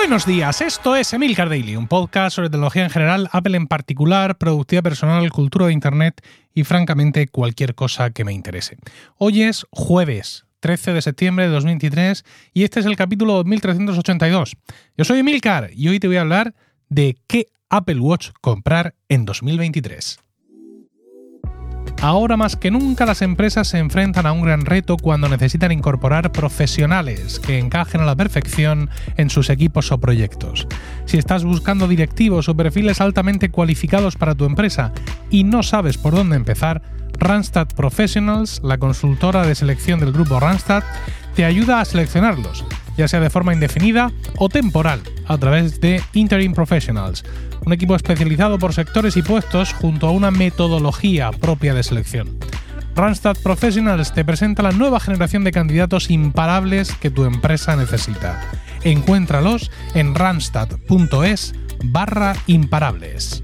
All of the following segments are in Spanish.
Buenos días, esto es Emilcar Daily, un podcast sobre tecnología en general, Apple en particular, productividad personal, cultura de Internet y francamente cualquier cosa que me interese. Hoy es jueves 13 de septiembre de 2023 y este es el capítulo 2382. Yo soy Emilcar y hoy te voy a hablar de qué Apple Watch comprar en 2023. Ahora más que nunca las empresas se enfrentan a un gran reto cuando necesitan incorporar profesionales que encajen a la perfección en sus equipos o proyectos. Si estás buscando directivos o perfiles altamente cualificados para tu empresa y no sabes por dónde empezar, Randstad Professionals, la consultora de selección del grupo Randstad, te ayuda a seleccionarlos, ya sea de forma indefinida o temporal, a través de Interim Professionals, un equipo especializado por sectores y puestos junto a una metodología propia de selección. Randstad Professionals te presenta la nueva generación de candidatos imparables que tu empresa necesita. Encuéntralos en randstad.es barra imparables.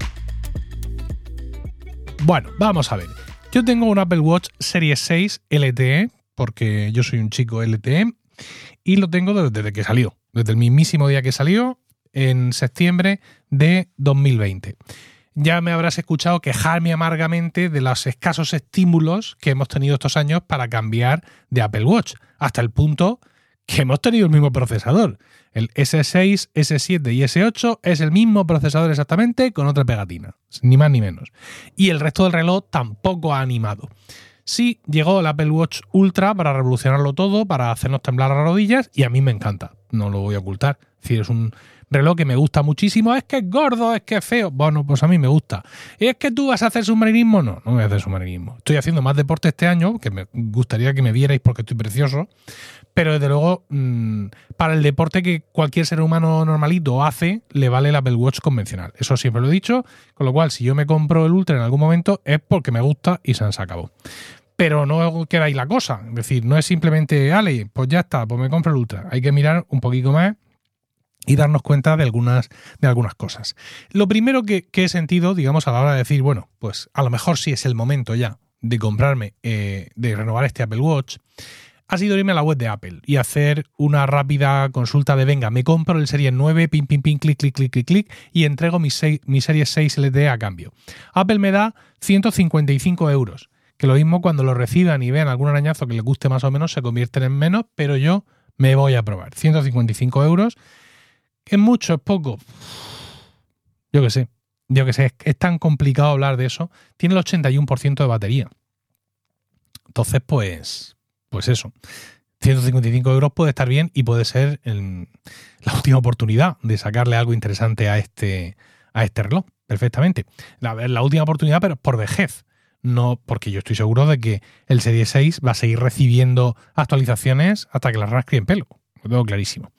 Bueno, vamos a ver. Yo tengo un Apple Watch Series 6 LTE, porque yo soy un chico LTE, y lo tengo desde que salió. Desde el mismísimo día que salió, en septiembre de 2020. Ya me habrás escuchado quejarme amargamente de los escasos estímulos que hemos tenido estos años para cambiar de Apple Watch, hasta el punto que hemos tenido el mismo procesador. El S6, S7 y S8 es el mismo procesador exactamente con otra pegatina, ni más ni menos. Y el resto del reloj tampoco ha animado. Sí, llegó el Apple Watch Ultra para revolucionarlo todo, para hacernos temblar las rodillas, y a mí me encanta, no lo voy a ocultar. Es decir, es un, reloj que me gusta muchísimo. Es que es gordo, es que es feo. Bueno, pues a mí me gusta. ¿Y es que tú vas a hacer submarinismo? No, no voy a hacer submarinismo. Estoy haciendo más deporte este año, que me gustaría que me vierais porque estoy precioso. Pero desde luego, mm, para el deporte que cualquier ser humano normalito hace, le vale el Apple Watch convencional. Eso siempre lo he dicho. Con lo cual, si yo me compro el Ultra en algún momento, es porque me gusta y se sacado. Pero no queda la cosa. Es decir, no es simplemente, Ale, pues ya está, pues me compro el Ultra. Hay que mirar un poquito más y darnos cuenta de algunas, de algunas cosas. Lo primero que, he sentido, digamos, a la hora de decir, bueno, pues a lo mejor sí es el momento ya de comprarme, eh, de renovar este Apple Watch, ha sido irme a la web de Apple y hacer una rápida consulta de, venga, me compro el Serie 9, pin, pin, pin, clic, clic, clic, clic, clic, y entrego mi, mi Serie 6 LTE a cambio. Apple me da 155 euros, que lo mismo cuando lo reciban y vean algún arañazo que les guste más o menos, se convierten en menos, pero yo me voy a probar. 155 euros ¿Es mucho? ¿Es poco? Yo qué sé. Yo qué sé. Es, tan complicado hablar de eso. Tiene el 81% de batería. Entonces, pues, pues eso. 155 euros puede estar bien y puede ser la última oportunidad de sacarle algo interesante a este, a este reloj. Perfectamente. La, la última oportunidad, pero por vejez. No, porque yo estoy seguro de que el Serie 6 va a seguir recibiendo actualizaciones hasta que las ranas críen pelo. Lo tengo clarísimo.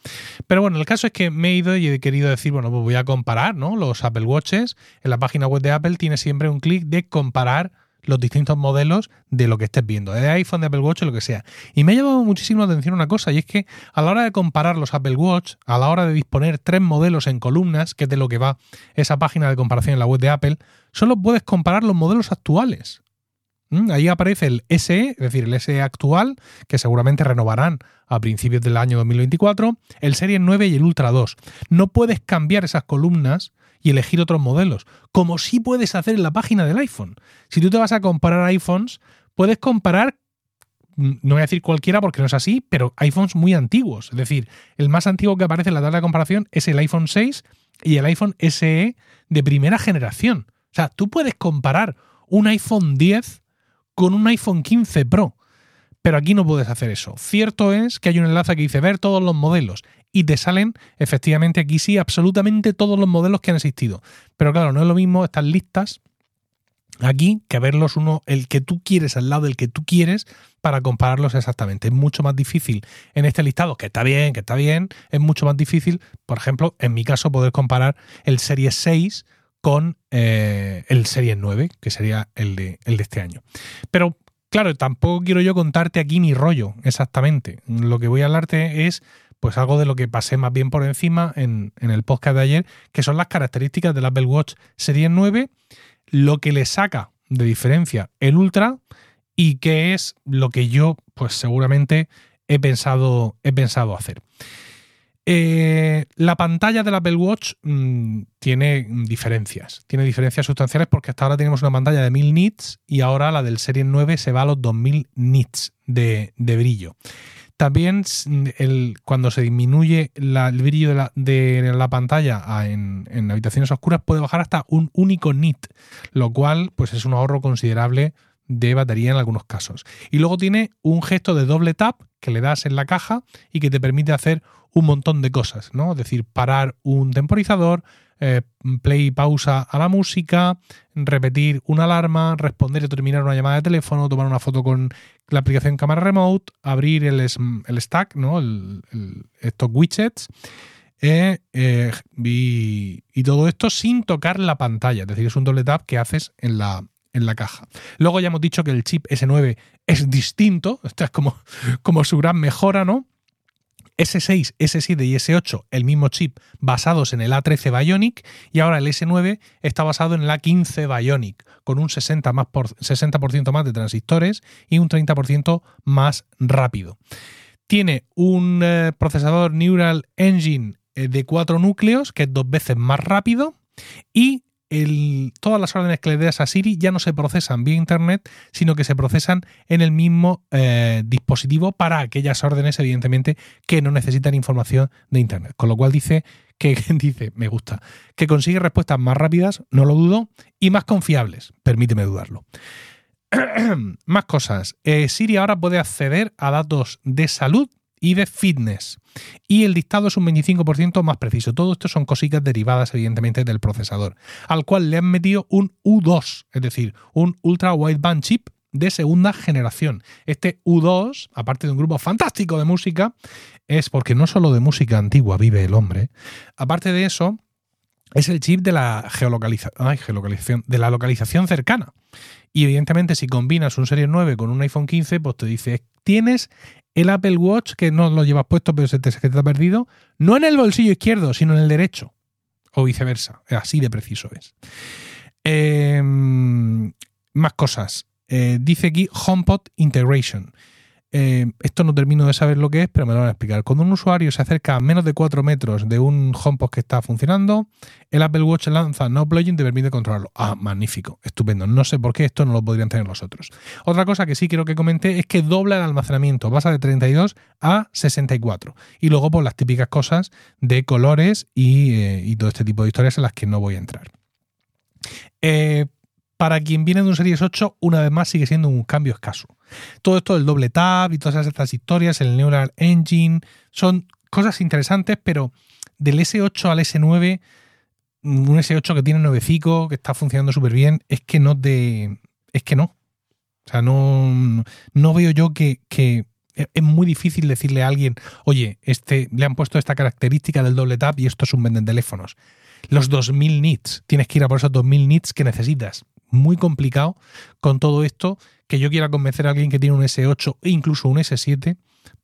Pero bueno, el caso es que me he ido y he querido decir, bueno, pues voy a comparar ¿no? los Apple Watches. En la página web de Apple tiene siempre un clic de comparar los distintos modelos de lo que estés viendo, de iPhone, de Apple Watch lo que sea. Y me ha llamado muchísimo la atención una cosa, y es que a la hora de comparar los Apple Watch, a la hora de disponer tres modelos en columnas, que es de lo que va esa página de comparación en la web de Apple, solo puedes comparar los modelos actuales. ¿Mm? Ahí aparece el SE, es decir, el SE actual, que seguramente renovarán a principios del año 2024, el Serie 9 y el Ultra 2. No puedes cambiar esas columnas y elegir otros modelos, como sí puedes hacer en la página del iPhone. Si tú te vas a comparar iPhones, puedes comparar, mm, no voy a decir cualquiera porque no es así, pero iPhones muy antiguos. Es decir, el más antiguo que aparece en la tabla de comparación es el iPhone 6 y el iPhone SE de primera generación. O sea, tú puedes comparar un iPhone 10 con un iPhone 15 Pro. Pero aquí no puedes hacer eso. Cierto es que hay un enlace que dice ver todos los modelos y te salen efectivamente aquí sí absolutamente todos los modelos que han existido. Pero claro, no es lo mismo estas listas aquí que verlos uno, el que tú quieres al lado del que tú quieres para compararlos exactamente. Es mucho más difícil en este listado, que está bien, que está bien, es mucho más difícil, por ejemplo, en mi caso, poder comparar el Serie 6 con eh, el Serie 9, que sería el de, el de este año. Pero claro, tampoco quiero yo contarte aquí mi rollo exactamente. Lo que voy a hablarte es pues algo de lo que pasé más bien por encima en, en el podcast de ayer, que son las características del Apple Watch Serie 9, lo que le saca de diferencia el Ultra y qué es lo que yo pues seguramente he pensado, he pensado hacer. Eh, la pantalla del Apple Watch mm, tiene diferencias, tiene diferencias sustanciales porque hasta ahora tenemos una pantalla de 1000 nits y ahora la del Serie 9 se va a los 2000 nits de, brillo. También cuando se disminuye el brillo de la, pantalla en, en, habitaciones oscuras puede bajar hasta un único nit, lo cual pues es un ahorro considerable de batería en algunos casos. Y luego tiene un gesto de doble tap que le das en la caja y que te permite hacer un montón de cosas, ¿no? Es decir, parar un temporizador, eh, play y pausa a la música, repetir una alarma, responder y terminar una llamada de teléfono, tomar una foto con la aplicación cámara remote, abrir el, el stack, ¿no? El, estos widgets. Eh, eh, y, y, todo esto sin tocar la pantalla, es decir, es un doble tap que haces en la, en la caja. Luego ya hemos dicho que el chip S9 es distinto, esto es como, como su gran mejora, ¿no? S6, S7 y S8, el mismo chip basados en el A13 Bionic y ahora el S9 está basado en el A15 Bionic con un 60%, más por, 60 más de transistores y un 30% más rápido. Tiene un eh, procesador Neural Engine eh, de cuatro núcleos que es dos veces más rápido y todas las órdenes que le das a Siri ya no se procesan vía Internet, sino que se procesan en el mismo eh, dispositivo para aquellas órdenes, evidentemente, que no necesitan información de Internet. Con lo cual dice que dice, me gusta, que consigue respuestas más rápidas, no lo dudo, y más confiables, permíteme dudarlo. más cosas. Eh, Siri ahora puede acceder a datos de salud y de fitness. Y el dictado es un 25% más preciso. Todo esto son cositas derivadas, evidentemente, del procesador, al cual le han metido un U2, es decir, un Ultra Wideband Chip de segunda generación. Este U2, aparte de un grupo fantástico de música, es porque no solo de música antigua vive el hombre, aparte de eso, es el chip de la geolocalización, de la localización cercana. Y evidentemente, si combinas un Series 9 con un iPhone 15, pues te dice, tienes el Apple Watch, que no lo llevas puesto, pero se te, te ha perdido, no en el bolsillo izquierdo, sino en el derecho. O viceversa. Así de preciso es. Em, más cosas. Eh, dice aquí HomePod Integration. Eh, esto no termino de saber lo que es, pero me lo van a explicar. Cuando un usuario se acerca a menos de 4 metros de un HomePod que está funcionando, el Apple Watch lanza no plugin te permite controlarlo. Ah, magnífico, estupendo. No sé por qué esto no lo podrían tener los otros. Otra cosa que sí quiero que comente es que dobla el almacenamiento, pasa de 32 a 64. Y luego por las típicas cosas de colores y, eh, y todo este tipo de historias en las que no voy a entrar. Eh, para quien viene de un Series 8, una vez más sigue siendo un cambio escaso. Todo esto del doble tab y todas estas historias, el Neural Engine, son cosas interesantes, pero del S8 al S9, un S8 que tiene nuevecico, que está funcionando súper bien, es que no de. Es que no. O sea, no, no veo yo que, que es muy difícil decirle a alguien, oye, este, le han puesto esta característica del doble tap y esto es un venden teléfonos. Los 2000 nits, tienes que ir a por esos 2000 nits que necesitas muy complicado con todo esto que yo quiera convencer a alguien que tiene un S8 e incluso un S7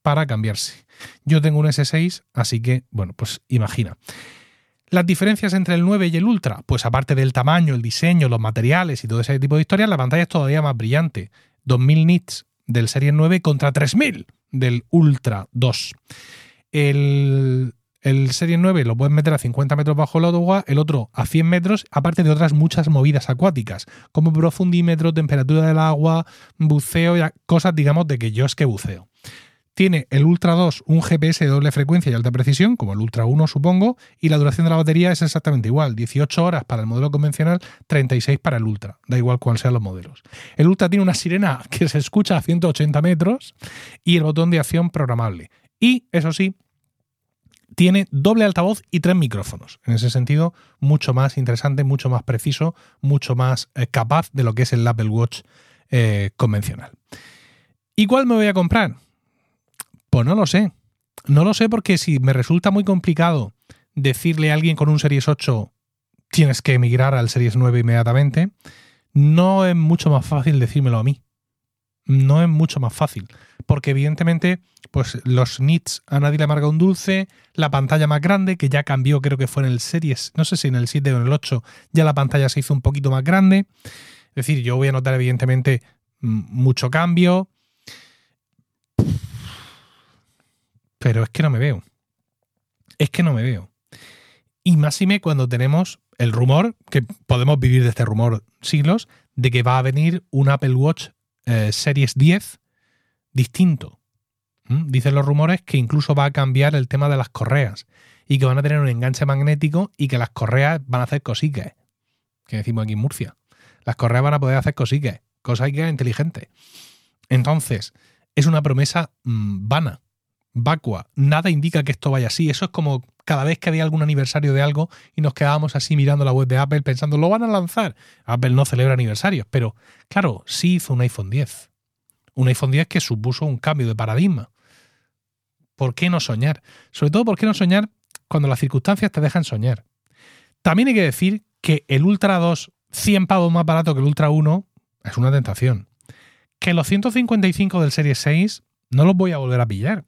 para cambiarse. Yo tengo un S6, así que, bueno, pues imagina. Las diferencias entre el 9 y el Ultra, pues aparte del tamaño, el diseño, los materiales y todo ese tipo de historias, la pantalla es todavía más brillante. 2000 nits del Serie 9 contra 3000 del Ultra 2. El el Serie 9 lo puedes meter a 50 metros bajo el agua, el otro a 100 metros, aparte de otras muchas movidas acuáticas, como profundímetro, temperatura del agua, buceo, cosas, digamos, de que yo es que buceo. Tiene el Ultra 2 un GPS de doble frecuencia y alta precisión, como el Ultra 1 supongo, y la duración de la batería es exactamente igual, 18 horas para el modelo convencional, 36 para el Ultra, da igual cuál sean los modelos. El Ultra tiene una sirena que se escucha a 180 metros y el botón de acción programable. Y, eso sí, tiene doble altavoz y tres micrófonos. En ese sentido, mucho más interesante, mucho más preciso, mucho más eh, capaz de lo que es el Apple Watch eh, convencional. ¿Y cuál me voy a comprar? Pues no lo sé. No lo sé porque si me resulta muy complicado decirle a alguien con un Series 8 tienes que emigrar al Series 9 inmediatamente, no es mucho más fácil decírmelo a mí no es mucho más fácil. Porque evidentemente, pues los nits a nadie le amarga un dulce, la pantalla más grande, que ya cambió, creo que fue en el Series, no sé si en el 7 o en el 8, ya la pantalla se hizo un poquito más grande. Es decir, yo voy a notar evidentemente mucho cambio. Pero es que no me veo. es que no me veo. Y máxime cuando tenemos el rumor, que podemos vivir de este rumor siglos, de que va a venir un Apple Watch eh, Series 10 distinto. ¿Mm? Dicen los rumores que incluso va a cambiar el tema de las correas y que van a tener un enganche magnético y que las correas van a hacer cosiques, que decimos aquí en Murcia. Las correas van a poder hacer cosiques, cosiques inteligentes. Entonces, es una promesa mm, vana, vacua. Nada indica que esto vaya así. Eso es como cada vez que había algún aniversario de algo y nos quedábamos así mirando la web de Apple pensando, lo van a lanzar. Apple no celebra aniversarios, pero claro, sí hizo un iPhone 10. Un iPhone 10 que supuso un cambio de paradigma. ¿Por qué no soñar? Sobre todo, ¿por qué no soñar cuando las circunstancias te dejan soñar? También hay que decir que el Ultra 2, 100 pavos más barato que el Ultra 1, es una tentación. Que los 155 del Serie 6 no los voy a volver a pillar.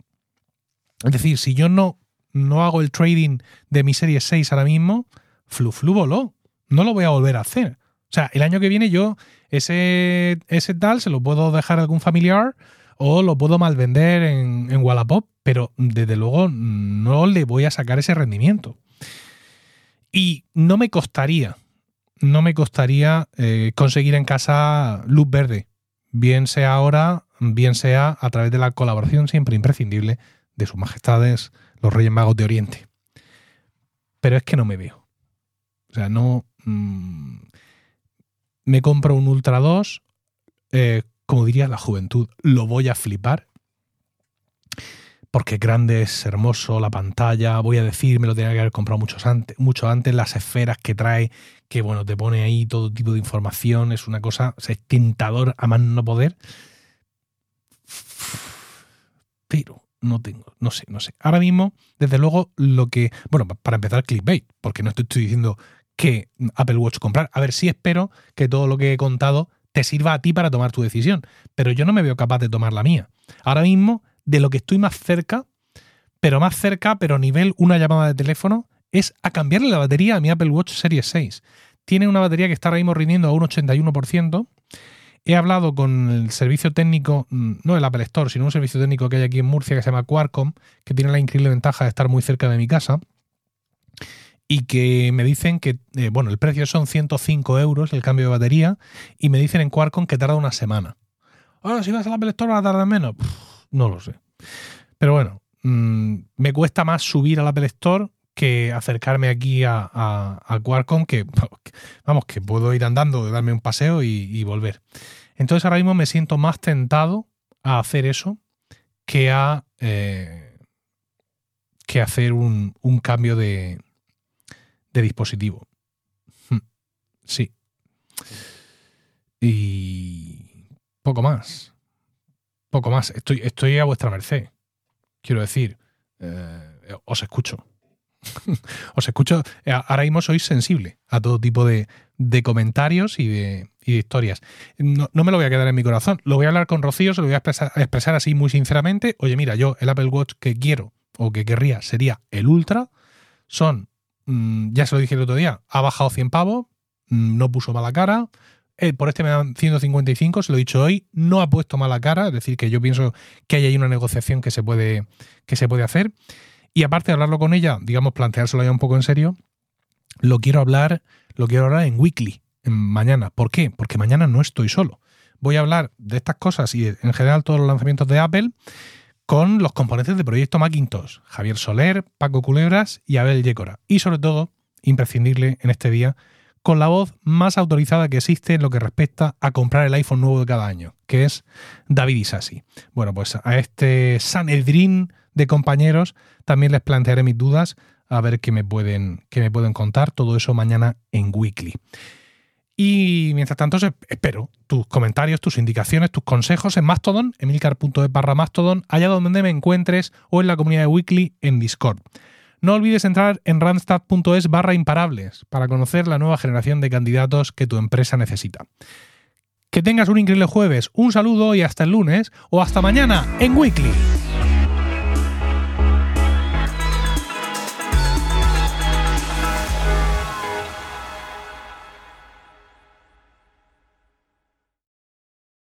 Es decir, si yo no no hago el trading de mi serie 6 ahora mismo, flu flu voló. No lo voy a volver a hacer. O sea, el año que viene yo ese, ese tal se lo puedo dejar a algún familiar o lo puedo malvender en, en Wallapop, pero desde luego no le voy a sacar ese rendimiento. Y no me costaría, no me costaría eh, conseguir en casa luz verde, bien sea ahora, bien sea a través de la colaboración siempre imprescindible de sus majestades los Reyes Magos de Oriente. Pero es que no me veo. O sea, no... Mm, me compro un Ultra 2, eh, como diría la juventud, lo voy a flipar. Porque grande, es hermoso, la pantalla, voy a decir, me lo tenía que haber comprado mucho antes, mucho antes, las esferas que trae, que bueno, te pone ahí todo tipo de información, es una cosa, es tentador a más no poder. Pero no tengo, no sé, no sé. Ahora mismo, desde luego, lo que, bueno, para empezar, clickbait, porque no estoy, diciendo que Apple Watch comprar. A ver, sí espero que todo lo que he contado te sirva a ti para tomar tu decisión, pero yo no me veo capaz de tomar la mía. Ahora mismo, de lo que estoy más cerca, pero más cerca, pero nivel una llamada de teléfono, es a cambiarle la batería a mi Apple Watch Series 6. Tiene una batería que está ahora mismo rindiendo a un 81%, He hablado con el servicio técnico, mm, no el Apple Store, sino un servicio técnico que hay aquí en Murcia que se llama Qualcomm, que tiene la increíble ventaja de estar muy cerca de mi casa y que me dicen que, eh, bueno, el precio son 105 euros el cambio de batería y me dicen en Qualcomm que tarda una semana. Ahora, si vas al Apple Store va a tardar menos. no lo sé. Pero bueno, mm, me cuesta más subir al Apple Store que acercarme aquí a, a, Qualcomm, que vamos, que puedo ir andando, darme un paseo y, volver. Entonces ahora mismo me siento más tentado a hacer eso que a eh, que hacer un, cambio de, de dispositivo. Hmm. Sí. Y poco más. Poco más. Estoy, estoy a vuestra merced. Quiero decir, eh, os escucho. os escucho, eh, ahora mismo soy sensible a todo tipo de, comentarios y de, historias. No, me lo voy a quedar en mi corazón, lo voy a hablar con Rocío, se lo voy a expresar, así muy sinceramente. Oye, mira, yo el Apple Watch que quiero o que querría sería el Ultra. Son, mm, ya se lo dije el otro día, ha bajado 100 pavos, mm, no puso mala cara. Eh, por este me dan 155, se lo he dicho hoy, no ha puesto mala cara, es decir, que yo pienso que hay ahí una negociación que se puede, que se puede hacer. Y aparte de hablarlo con ella, digamos, planteárselo ya un poco en serio, lo quiero hablar, lo quiero hablar en weekly, mañana. ¿Por qué? Porque mañana no estoy solo. Voy a hablar de estas cosas y en general todos los lanzamientos de Apple con los componentes de Proyecto Macintosh, Javier Soler, Paco Culebras y Abel Yécora. Y sobre todo, imprescindible en este día, con la voz más autorizada que existe en lo que respecta a comprar el iPhone nuevo de cada año, que es David Isasi. Bueno, pues a este Sanedrín de compañeros, también les plantearé mis dudas a ver qué me pueden, qué me pueden contar. Todo eso mañana en Weekly. Y mientras tanto, espero tus comentarios, tus indicaciones, tus consejos en Mastodon, emilcar.es barra Mastodon, allá donde me encuentres o en la comunidad de Weekly en Discord. No olvides entrar en randstad.es barra imparables para conocer la nueva generación de candidatos que tu empresa necesita. Que tengas un increíble jueves, un saludo y hasta el lunes o hasta mañana en Weekly.